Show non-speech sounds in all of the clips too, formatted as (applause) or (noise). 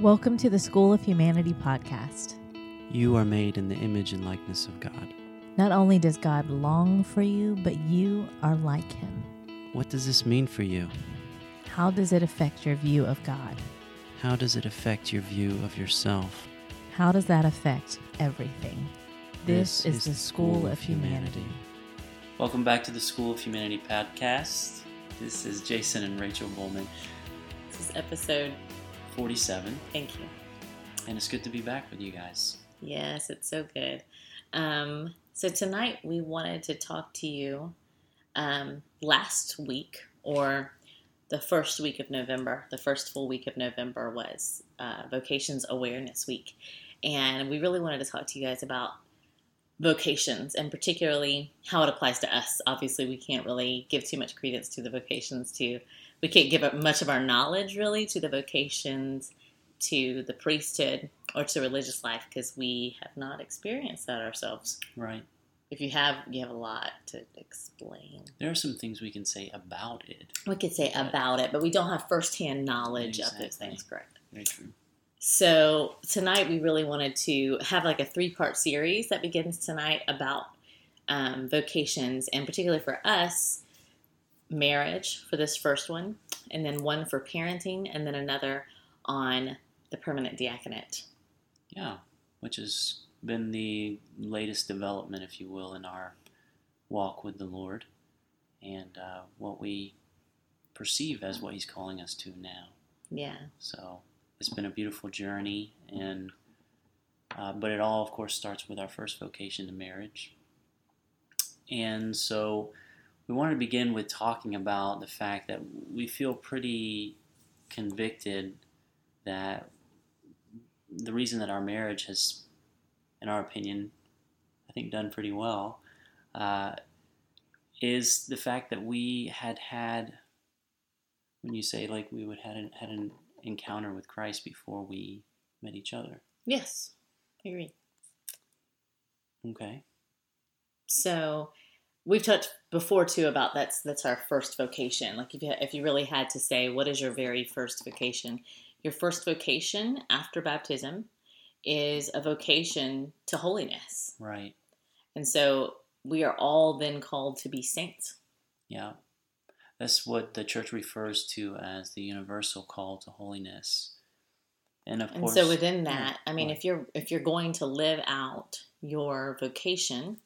Welcome to the School of Humanity podcast. You are made in the image and likeness of God. Not only does God long for you, but you are like him. What does this mean for you? How does it affect your view of God? How does it affect your view of yourself? How does that affect everything? This, is, the School of Humanity. Welcome back to the School of Humanity podcast. This is Jason and Rachel Bowman, This is episode. 47, Thank you. and it's good to be back with you guys. Yes, it's so good. Um, so tonight we wanted to talk to you. Um, last week, or the first week of November, the first full week of November was uh, Vocations Awareness Week, and we really wanted to talk to you guys about vocations and particularly how it applies to us. Obviously, we can't really give too much credence to the vocations to we can't give up much of our knowledge really to the vocations to the priesthood or to religious life because we have not experienced that ourselves. Right. If you have, you have a lot to explain. There are some things we can say about it. We could say about it, but we don't have firsthand knowledge of those things, correct? Very true. So tonight we really wanted to have like a three part series that begins tonight about um, vocations, and particularly for us, marriage for this first one, and then one for parenting, and then another on the permanent diaconate. Yeah, which has been the latest development, if you will, in our walk with the Lord and uh, what we perceive as what He's calling us to now. Yeah, So it's been a beautiful journey, and uh, but it all, of course, starts with our first vocation to marriage. And so we want to begin with talking about the fact that we feel pretty convicted that the reason that our marriage has, in our opinion, I think done pretty well, uh, is the fact that we had had when you say like we would had an, had an encounter with Christ before we met each other. yes, I agree. Okay. So we've touched before too about that's that's our first vocation. Like if you if you really had to say what is your very first vocation, your first vocation after baptism is a vocation to holiness. Right. And so we are all then called to be saints. Yeah. That's what the church refers to as the universal call to holiness. And of And course, so within yeah, that, I mean if you're if you're going to live out your vocation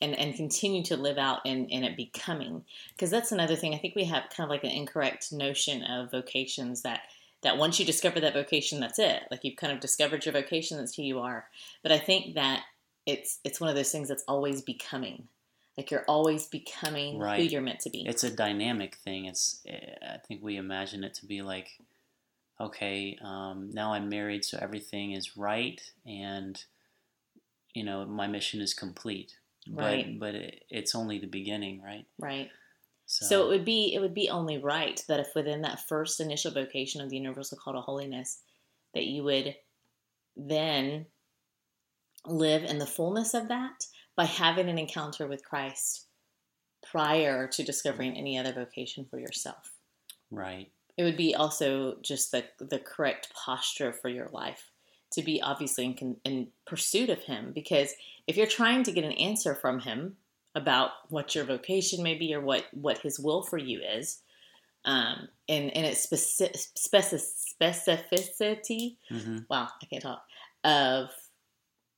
and, and continue to live out in, in it becoming. Because that's another thing i think we have kind of like an incorrect notion of vocations that that once you discover that vocation that's it. Like you've kind of discovered your vocation that's who you are. But i think that it's it's one of those things that's always becoming. Like you're always becoming who you're meant to be. It's a dynamic thing. It's eh, I think we imagine it to be like, okay, um, now I'm married, so everything is right, and you know my mission is complete. Right. But but it, it's only the beginning, right? right So, So it would be it would be only right that if within that first initial vocation of the universal call to holiness, that you would then live in the fullness of that by having an encounter with Christ prior to discovering any other vocation for yourself. right. It would be also just the the correct posture for your life to be obviously in, in pursuit of Him. Because if you're trying to get an answer from Him about what your vocation may be or what what His will for you is, um, and and its speci- speci- specificity, hmm wow, I can't talk of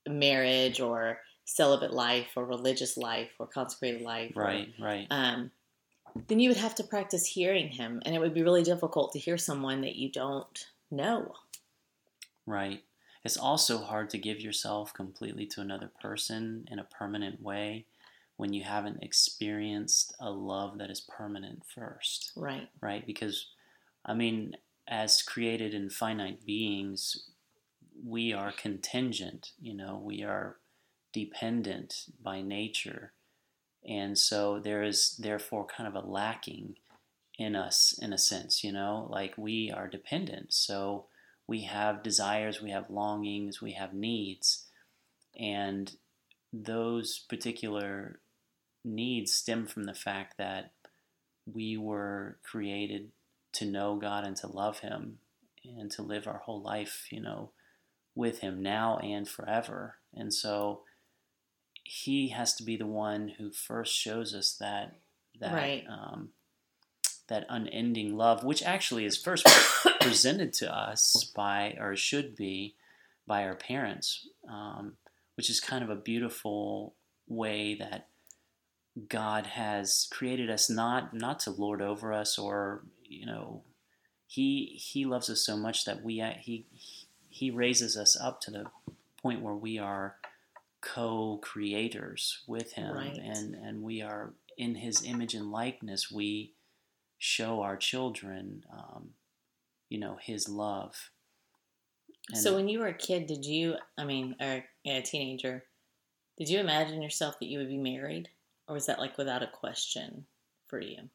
marriage or celibate life or religious life or consecrated life, or- Right. Right. um, then you would have to practice hearing him, and it would be really difficult to hear someone that you don't know. Right. It's also hard to give yourself completely to another person in a permanent way when you haven't experienced a love that is permanent first, Right. right? Because, I mean, as created and finite beings, we are contingent, you know, we are dependent by nature. And so there is therefore kind of a lacking in us in a sense, you know, like we are dependent. So, we have desires, we have longings, we have needs, and those particular needs stem from the fact that we were created to know God and to love Him and to live our whole life, you know, with Him now and forever. And so He has to be the one who first shows us that that Right. um, that unending love, which actually is first (coughs) presented to us by, or should be, by our parents, um, which is kind of a beautiful way that God has created us not not to lord over us or you know he he loves us so much that we he he raises us up to the point where we are co-creators with him Right. and and we are in his image and likeness we show our children um, you know his love And- So when you were a kid, did you? I mean, or a teenager, did you imagine yourself that you would be married, or was that like without a question for you?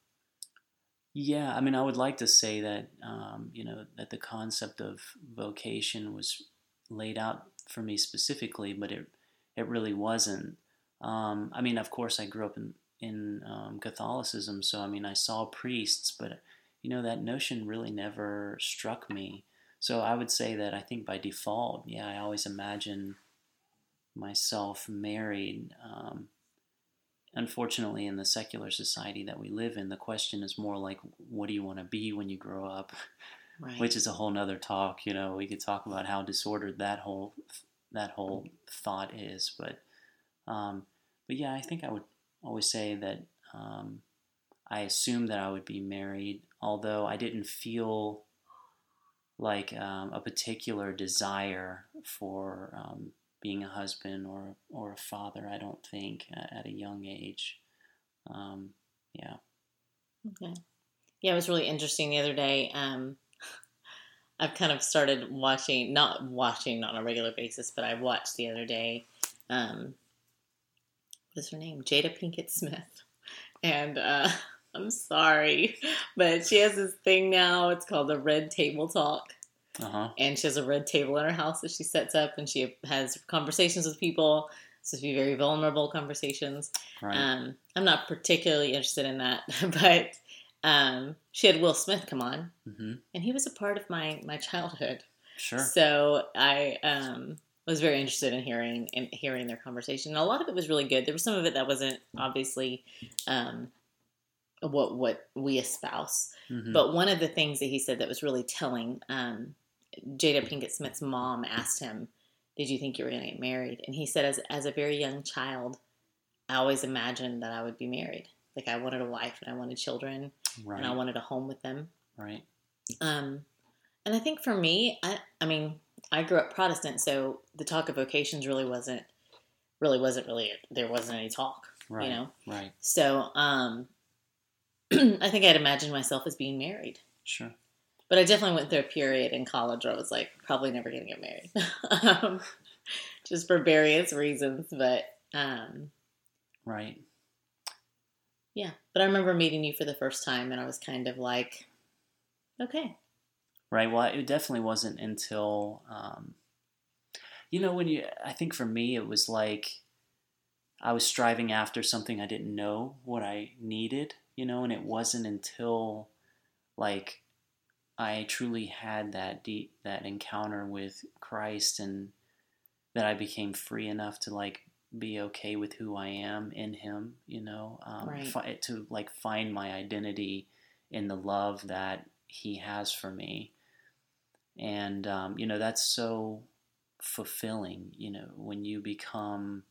Yeah, I mean, I would like to say that um, you know that the concept of vocation was laid out for me specifically, but it it really wasn't. Um, I mean, of course, I grew up in in um, Catholicism, so I mean, I saw priests, but you know that notion really never struck me. So I would say that I think by default, yeah, I always imagine myself married. Um, unfortunately, in the secular society that we live in, the question is more like, what do you want to be when you grow up? Right. Which is a whole nother talk. You know, we could talk about how disordered that whole that whole thought is, but um, but yeah, I think I would always say that um, I assumed that I would be married, although I didn't feel like um, a particular desire for um, being a husband or or a father. I don't think at, a young age. Um, yeah. Okay. Yeah, it was really interesting the other day. Um, (laughs) I've kind of started watching, not watching on a regular basis, but I watched the other day. What's her name? Jada Pinkett Smith. (laughs) And uh, (laughs) I'm sorry, but she has this thing now. It's called the Red Table Talk. Uh huh. and she has a red table in her house that she sets up and she has conversations with people supposed to be very vulnerable conversations Right. um, i'm not particularly interested in that (laughs) but um, she had will smith come on hmm and he was a part of my my childhood Sure. so i um, was very interested in hearing in hearing their conversation and a lot of it was really good there was some of it that wasn't obviously um, what what we espouse Mhm. but one of the things that he said that was really telling, um, Jada Pinkett Smith's mom asked him, "Did you think you were going to get married?" And he said, "As as a very young child, I always imagined that I would be married. Like I wanted a wife and I wanted children right. and I wanted a home with them. right. Um, and I think for me, I I mean, I grew up Protestant, so the talk of vocations really wasn't really wasn't really there wasn't any talk, Right. you know. Right. So um, (clears throat) I think I'd imagined myself as being married. Sure. But I definitely went through a period in college where I was like, probably never going to get married. um, (laughs) just for various reasons. But um, Right. yeah. But I remember meeting you for the first time and I was kind of like, okay. Right. Well, it definitely wasn't until, um, you know, when you, I think for me, it was like I was striving after something I didn't know what I needed, you know, and it wasn't until like I truly had that deep, that encounter with Christ and that I became free enough to like be okay with who I am in Him, you know, um, Right. fi- to like find my identity in the love that He has for me. And, um, you know, that's so fulfilling, you know, when you become,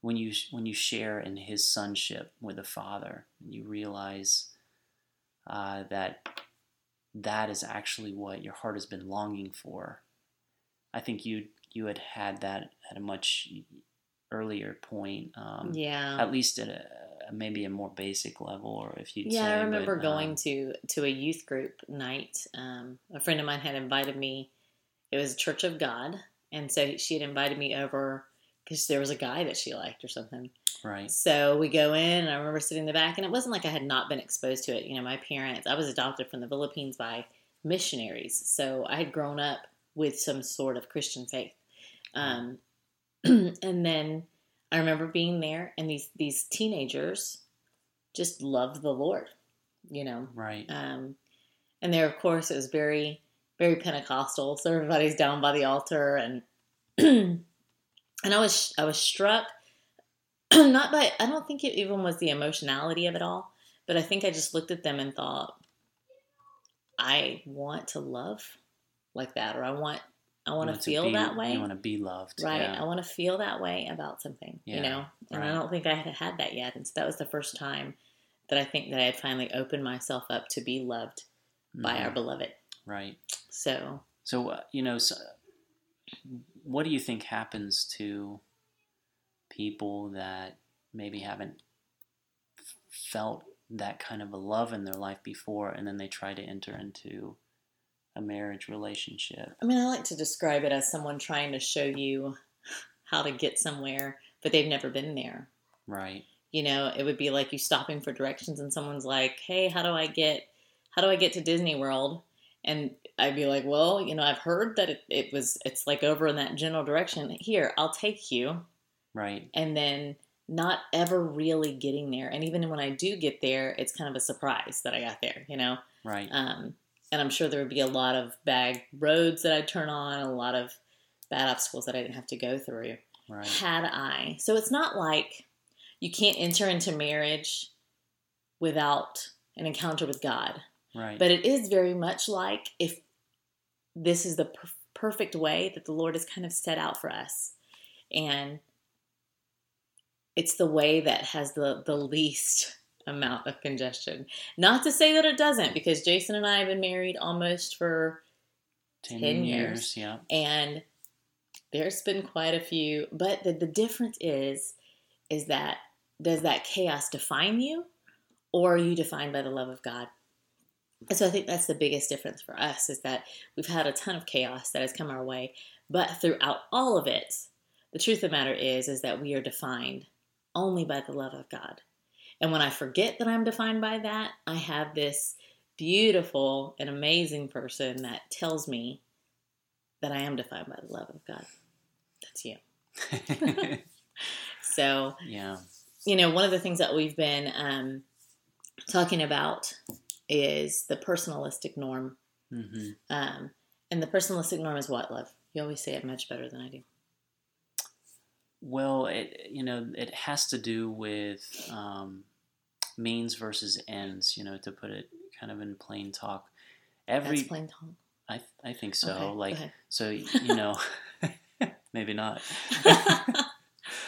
when you, when you share in His sonship with the Father, and you realize uh, that that is actually what your heart has been longing for. I think you you had had that at a much earlier point, um, yeah. at least at a maybe a more basic level, or if you'd Yeah, say, I remember but, going um, to to a youth group night. Um, a friend of mine had invited me. It was Church of God, and so she had invited me over because there was a guy that she liked or something. right, So we go in, and I remember sitting in the back, and it wasn't like I had not been exposed to it. You know, my parents, I was adopted from the Philippines by missionaries, so I had grown up with some sort of Christian faith. Um, (clears throat) and then I remember being there, and these these teenagers just loved the Lord, you know. right, Um, and there, of course, it was very very Pentecostal. So everybody's down by the altar, and (clears throat) and I was I was struck (clears throat) not by I don't think it even was the emotionality of it all, but I think I just looked at them and thought, I want to love like that, or I want I want, to feel be, that way. I want to be loved, Right. Yeah. I want to feel that way about something, Yeah, you know? And I don't think I had had that yet. And so that was the first time that I think that I had finally opened myself up to be loved by our Mhm. beloved. right. So, So uh, you know, so, what do you think happens to people that maybe haven't felt that kind of a love in their life before, and then they try to enter into a marriage relationship? I mean, I like to describe it as someone trying to show you how to get somewhere, but they've never been there. Right. You know, it would be like you stopping for directions and someone's like, "Hey, how do I get how do I get to Disney World?" And I'd be like, "Well, you know, I've heard that it, it was it's like over in that general direction. Here, I'll take you." Right. and then not ever really getting there. And even when I do get there, it's kind of a surprise that I got there, you know? Right. Um, and I'm sure there would be a lot of bad roads that I'd turn on, a lot of bad obstacles that I didn't have to go through Right. had I. So it's not like you can't enter into marriage without an encounter with God. Right. But it is very much like if this is the per- perfect way that the Lord has kind of set out for us. And it's the way that has the, the least amount of congestion. Not to say that it doesn't, because Jason and I have been married almost for, 10, 10 years. Yeah. and there's been quite a few. But the, the difference is, is that does that chaos define you, or are you defined by the love of God? And so I think that's the biggest difference for us is that we've had a ton of chaos that has come our way, but throughout all of it, the truth of the matter is is that we are defined only by the love of God. And when I forget that I'm defined by that, I have this beautiful and amazing person that tells me that I am defined by the love of God. That's you. (laughs) So, yeah. you know, one of the things that we've been um, talking about is the personalistic norm. hmm Um, and the personalistic norm is what, love? You always say it much better than I do. Well, it you know it has to do with um, means versus ends. You know, to put it kind of in plain talk. Every That's plain talk. I I think so. Okay, like so (laughs) you know (laughs) maybe not. (laughs)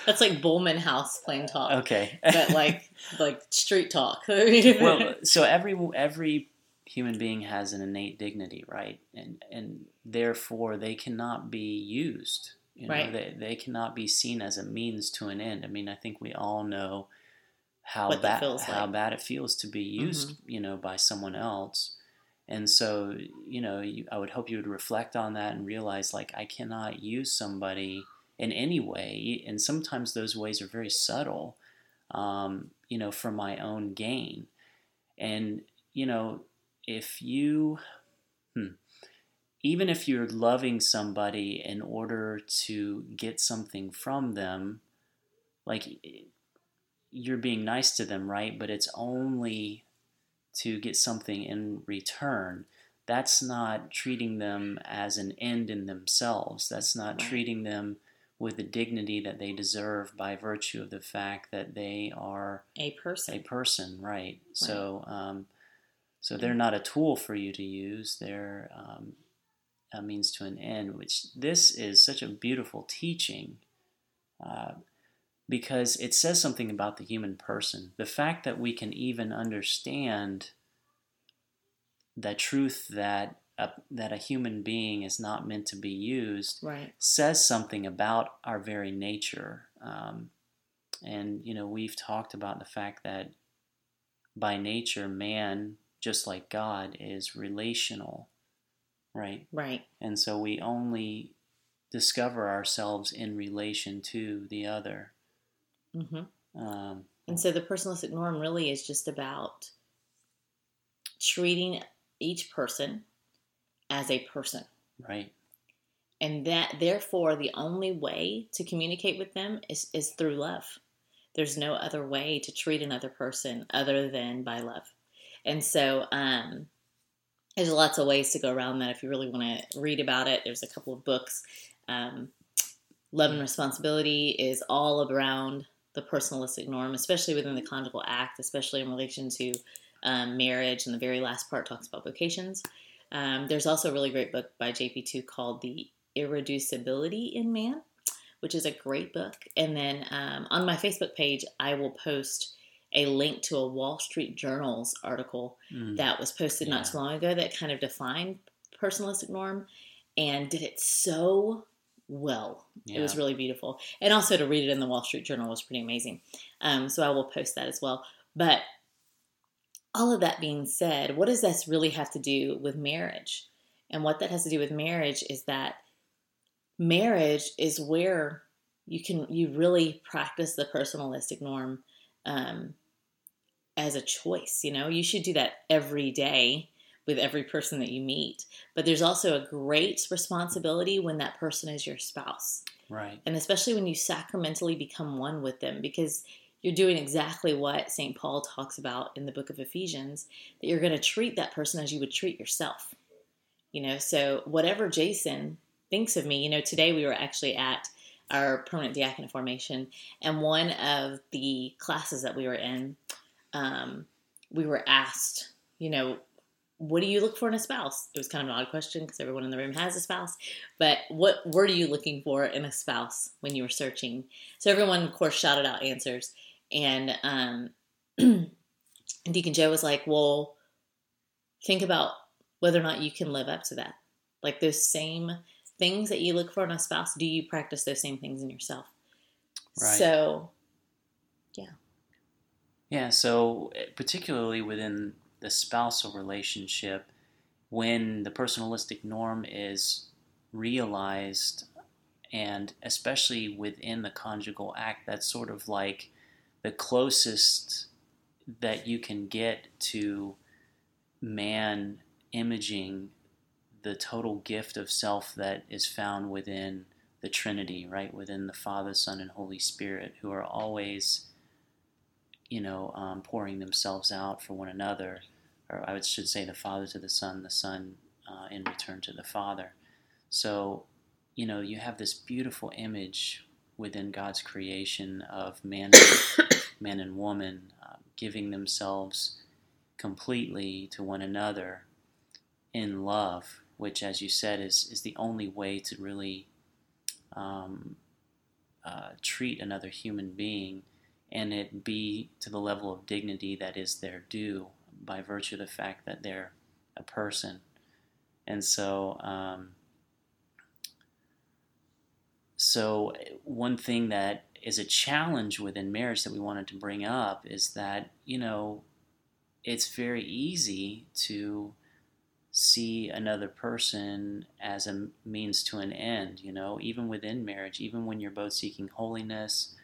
That's like Bowman House plain talk, Okay. but like like street talk. well, so every every human being has an innate dignity, right? And and therefore they cannot be used. You know, Right. they they cannot be seen as a means to an end. I mean, I think we all know how bad how like. Mm-hmm. bad it feels to be used, you know, by someone else. And so, you know, you, I would hope you would reflect on that and realize, like, I cannot use somebody in any way, and sometimes those ways are very subtle, um, you know, for my own gain. And you know, if you, hmm, even if you're loving somebody in order to get something from them, like you're being nice to them, right? But it's only to get something in return. That's not treating them as an end in themselves. That's not Right. treating them with the dignity that they deserve by virtue of the fact that they are a person. a person, right? So, um, so they're not a tool for you to use. They're um, a means to an end. Which this is such a beautiful teaching, uh, because it says something about the human person. The fact that we can even understand the truth that a, that a human being is not meant to be used right. says something about our very nature. Um, and, you know, we've talked about the fact that by nature, man, just like God, is relational, right? Right. And so we only discover ourselves in relation to the other. hmm Um, And so the personalistic norm really is just about treating each person as a person. right, And that therefore the only way to communicate with them is, is through love. There's no other way to treat another person other than by love. And so um there's lots of ways to go around that if you really want to read about it. There's a couple of books. Um, Love and Responsibility is all around the personalistic norm, especially within the conjugal act, especially in relation to um, marriage. And the very last part talks about vocations. Um, there's also a really great book by JP2 called The Irreducibility in Man, which is a great book. And then um, on my Facebook page, I will post a link to a Wall Street Journal's article Mm. that was posted Yeah. not too long ago that kind of defined personalistic norm and did it so well. It was really beautiful. And also to read it in the Wall Street Journal was pretty amazing. Um, so I will post that as well. But all of that being said, what does this really have to do with marriage? And what that has to do with marriage is that marriage is where you can you really practice the personalistic norm um, as a choice. You know, you should do that every day with every person that you meet. But there's also a great responsibility when that person is your spouse Right. and especially when you sacramentally become one with them because you're doing exactly what St. Paul talks about in the book of Ephesians that you're going to treat that person as you would treat yourself. You know, so whatever Jason thinks of me, you know, today we were actually at our permanent diaconate formation, and one of the classes that we were in, um, we were asked, you know, what do you look for in a spouse? It was kind of an odd question because everyone in the room has a spouse. But what were you looking for in a spouse when you were searching? So everyone, of course, shouted out answers. And um, (clears throat) Deacon Joe was like, well, think about whether or not you can live up to that. Like those same things that you look for in a spouse, do you practice those same things in yourself? Right. So, Yeah, so eh, particularly within the spousal relationship, when the personalistic norm is realized, and especially within the conjugal act, that's sort of like the closest that you can get to man imaging the total gift of self that is found within the Trinity, right? Within the Father, Son, and Holy Spirit, who are always you know, um, pouring themselves out for one another, or I should say the Father to the Son, the Son uh, in return to the Father. So, you know, you have this beautiful image within God's creation of man, (coughs) man and woman uh, giving themselves completely to one another in love, which, as you said, is, is the only way to really um, uh, treat another human being and it be to the level of dignity that is their due by virtue of the fact that they're a person. And so, um, so one thing that is a challenge within marriage that we wanted to bring up is that you know it's very easy to see another person as a means to an end you know even within marriage even when you're both seeking holiness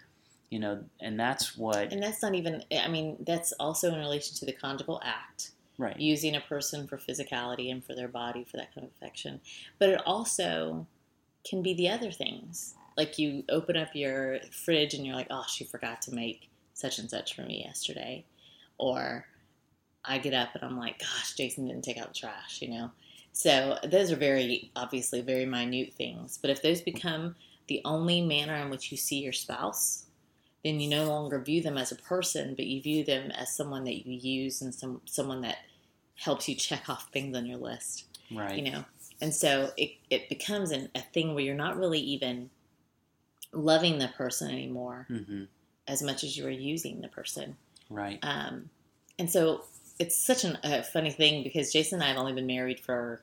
you know and that's what and that's not even, I mean, that's also in relation to the conjugal act. right using a person for physicality and for their body for that kind of affection. But it also can be the other things. Like you open up your fridge and you're like, oh, she forgot to make such and such for me yesterday. Or I get up and I'm like, gosh, Jason didn't take out the trash, you know? So those are very, obviously, very minute things. But if those become the only manner in which you see your spouse, then you no longer view them as a person, but you view them as someone that you use and some someone that helps you check off things on your list, right you know. And so it it becomes an, a thing where you're not really even loving the person anymore hmm as much as you are using the person. right Um, and so it's such an, a funny thing because Jason and I have only been married for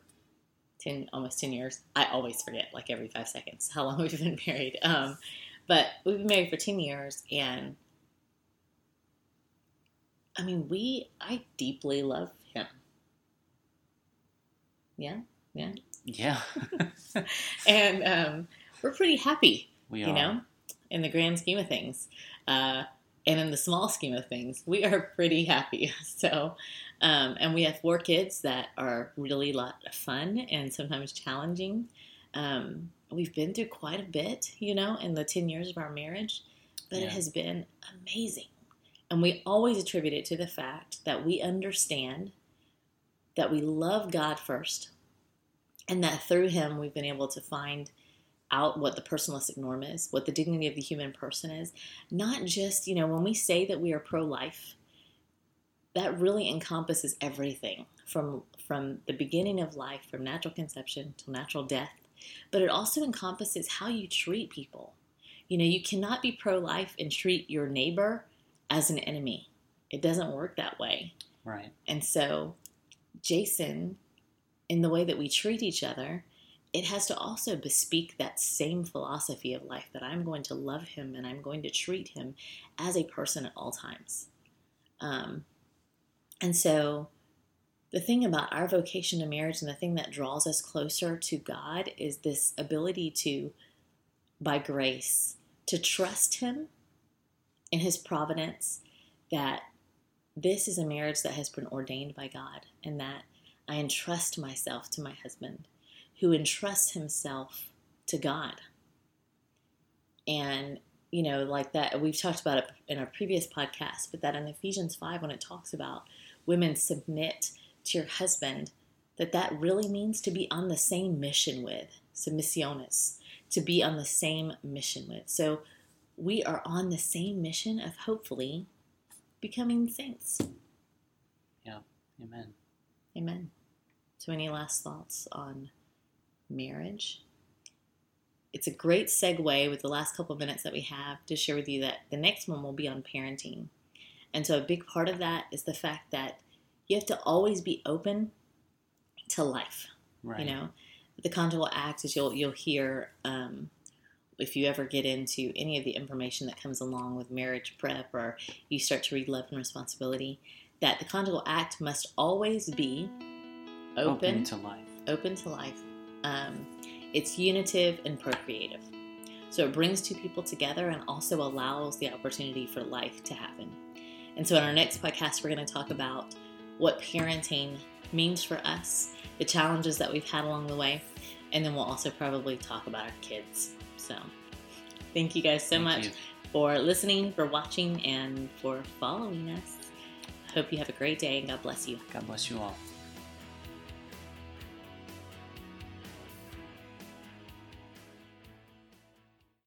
ten, almost ten years. I always forget, like every five seconds, how long (laughs) we've been married. Um, but we've been married for ten years, and I mean, we I deeply love him. Yeah, yeah, yeah (laughs) and um, we're pretty happy we you are know, in the grand scheme of things. Uh, and in the small scheme of things, we are pretty happy. (laughs) So, um, and we have four kids that are really a lot of fun and sometimes challenging. Um, we've been through quite a bit, you know, in the 10 years of our marriage, but Yeah. it has been amazing. And we always attribute it to the fact that we understand that we love God first, and that through Him we've been able to find out what the personalistic norm is, what the dignity of the human person is. Not just, you know, when we say that we are pro life, that really encompasses everything from from the beginning of life, from natural conception to natural death, but it also encompasses how you treat people. You know, you cannot be pro life and treat your neighbor as an enemy. It doesn't work that way. Right. And so, Jason, in the way that we treat each other, it has to also bespeak that same philosophy of life that I'm going to love him and I'm going to treat him as a person at all times. Um, and so, the thing about our vocation to marriage and the thing that draws us closer to God is this ability to, by grace, to trust Him in His providence that this is a marriage that has been ordained by God and that I entrust myself to my husband who entrusts himself to God. And, you know, like that, we've talked about it in our previous podcast, but that in Ephesians 5, when it talks about women submit to your husband, that that really means to be on the same mission with, submissionis, to be on the same mission with. So we are on the same mission of hopefully becoming saints. Yeah. Amen. Amen. So, any last thoughts on marriage? It's a great segue with the last couple of minutes that we have to share with you that the next one will be on parenting. And so, a big part of that is the fact that you have to always be open to life. Right. You know, the conjugal act is you'll you'll hear um, if you ever get into any of the information that comes along with marriage prep or you start to read love and responsibility, that the conjugal act must always be open, Open to life. open to life. Um, it's unitive and procreative. So it brings two people together and also allows the opportunity for life to happen. And so in our next podcast, we're going to talk about what parenting means for us, the challenges that we've had along the way, and then we'll also probably talk about our kids. So thank you guys so Thank much you. for listening, for watching, and for following us. Hope you have a great day and God bless you. God bless you all.